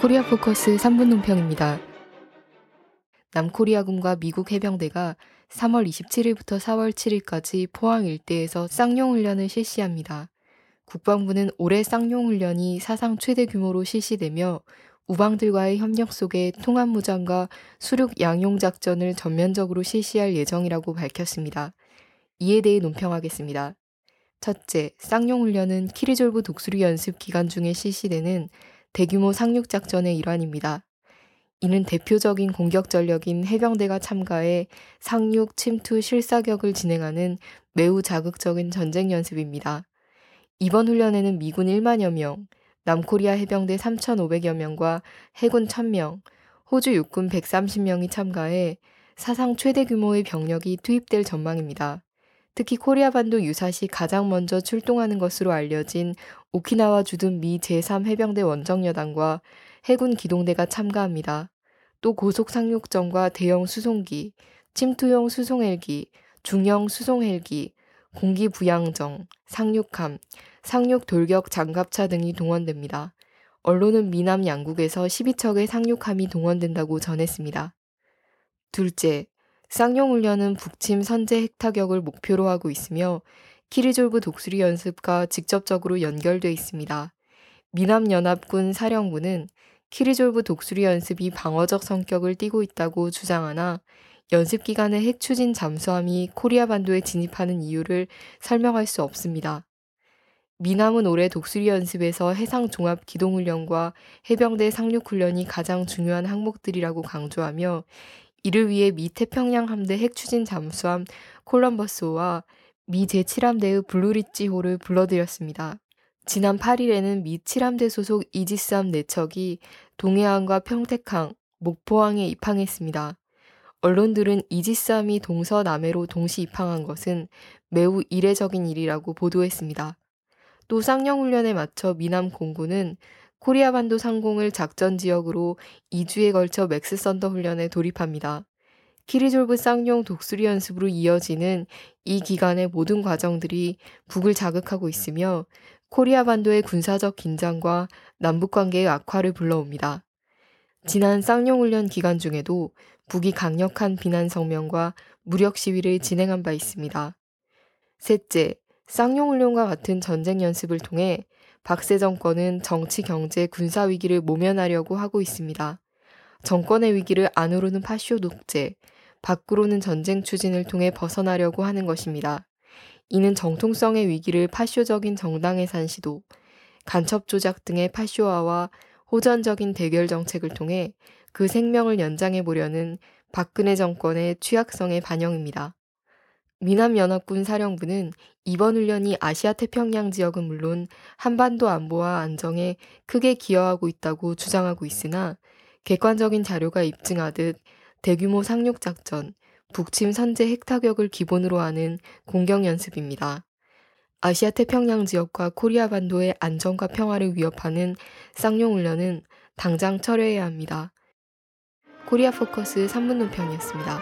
코리아 포커스 3분 논평입니다. 남코리아군과 미국 해병대가 3월 27일부터 4월 7일까지 포항 일대에서 쌍용 훈련을 실시합니다. 국방부는 올해 쌍용 훈련이 사상 최대 규모로 실시되며 우방들과의 협력 속에 통합 무장과 수륙 양용 작전을 전면적으로 실시할 예정이라고 밝혔습니다. 이에 대해 논평하겠습니다. 첫째, 쌍용 훈련은 키리졸브 독수리 연습 기간 중에 실시되는 대규모 상륙 작전의 일환입니다. 이는 대표적인 공격 전력인 해병대가 참가해 상륙, 침투, 실사격을 진행하는 매우 자극적인 전쟁 연습입니다. 이번 훈련에는 미군 1만여 명, 남코리아 해병대 3,500여 명과 해군 1,000명, 호주 육군 130명이 참가해 사상 최대 규모의 병력이 투입될 전망입니다. 특히 코리아 반도 유사시 가장 먼저 출동하는 것으로 알려진 오키나와 주둔 미 제3해병대 원정여단과 해군 기동대가 참가합니다. 또 고속 상륙전과 대형 수송기, 침투용 수송헬기, 중형 수송헬기, 공기 부양정, 상륙함, 상륙 돌격 장갑차 등이 동원됩니다. 언론은 미남 양국에서 12척의 상륙함이 동원된다고 전했습니다. 둘째, 쌍용 훈련은 북침 선제 핵타격을 목표로 하고 있으며 키리졸브 독수리 연습과 직접적으로 연결돼 있습니다. 미남연합군 사령부는 키리졸브 독수리 연습이 방어적 성격을 띠고 있다고 주장하나 연습 기간에 핵 추진 잠수함이 코리아 반도에 진입하는 이유를 설명할 수 없습니다. 미남은 올해 독수리 연습에서 해상 종합 기동 훈련과 해병대 상륙 훈련이 가장 중요한 항목들이라고 강조하며 이를 위해 미 태평양 함대 핵 추진 잠수함 콜럼버스호와 미 제7함대의 블루리지호를 불러들였습니다. 지난 8일에는 미 7함대 소속 이지스함 4척이 동해안과 평택항, 목포항에 입항했습니다. 언론들은 이지스함이 동서남해로 동시 입항한 것은 매우 이례적인 일이라고 보도했습니다. 또 쌍용훈련에 맞춰 미남 공군은 코리아 반도 상공을 작전 지역으로 2주에 걸쳐 맥스 썬더 훈련에 돌입합니다. 키리졸브 쌍용 독수리 연습으로 이어지는 이 기간의 모든 과정들이 북을 자극하고 있으며 코리아 반도의 군사적 긴장과 남북 관계의 악화를 불러옵니다. 지난 쌍용 훈련 기간 중에도 북이 강력한 비난 성명과 무력 시위를 진행한 바 있습니다. 셋째, 쌍용 훈련과 같은 전쟁 연습을 통해 박세 정권은 정치, 경제, 군사 위기를 모면하려고 하고 있습니다. 정권의 위기를 안으로는 파쇼 독재, 밖으로는 전쟁 추진을 통해 벗어나려고 하는 것입니다. 이는 정통성의 위기를 파쇼적인 정당의 산시도, 간첩 조작 등의 파쇼화와 호전적인 대결 정책을 통해 그 생명을 연장해 보려는 박근혜 정권의 취약성의 반영입니다. 미남연합군 사령부는 이번 훈련이 아시아 태평양 지역은 물론 한반도 안보와 안정에 크게 기여하고 있다고 주장하고 있으나 객관적인 자료가 입증하듯 대규모 상륙작전, 북침 선제 핵타격을 기본으로 하는 공격 연습입니다. 아시아 태평양 지역과 코리아 반도의 안정과 평화를 위협하는 쌍용 훈련은 당장 철회해야 합니다. 코리아 포커스 3분 논평이었습니다.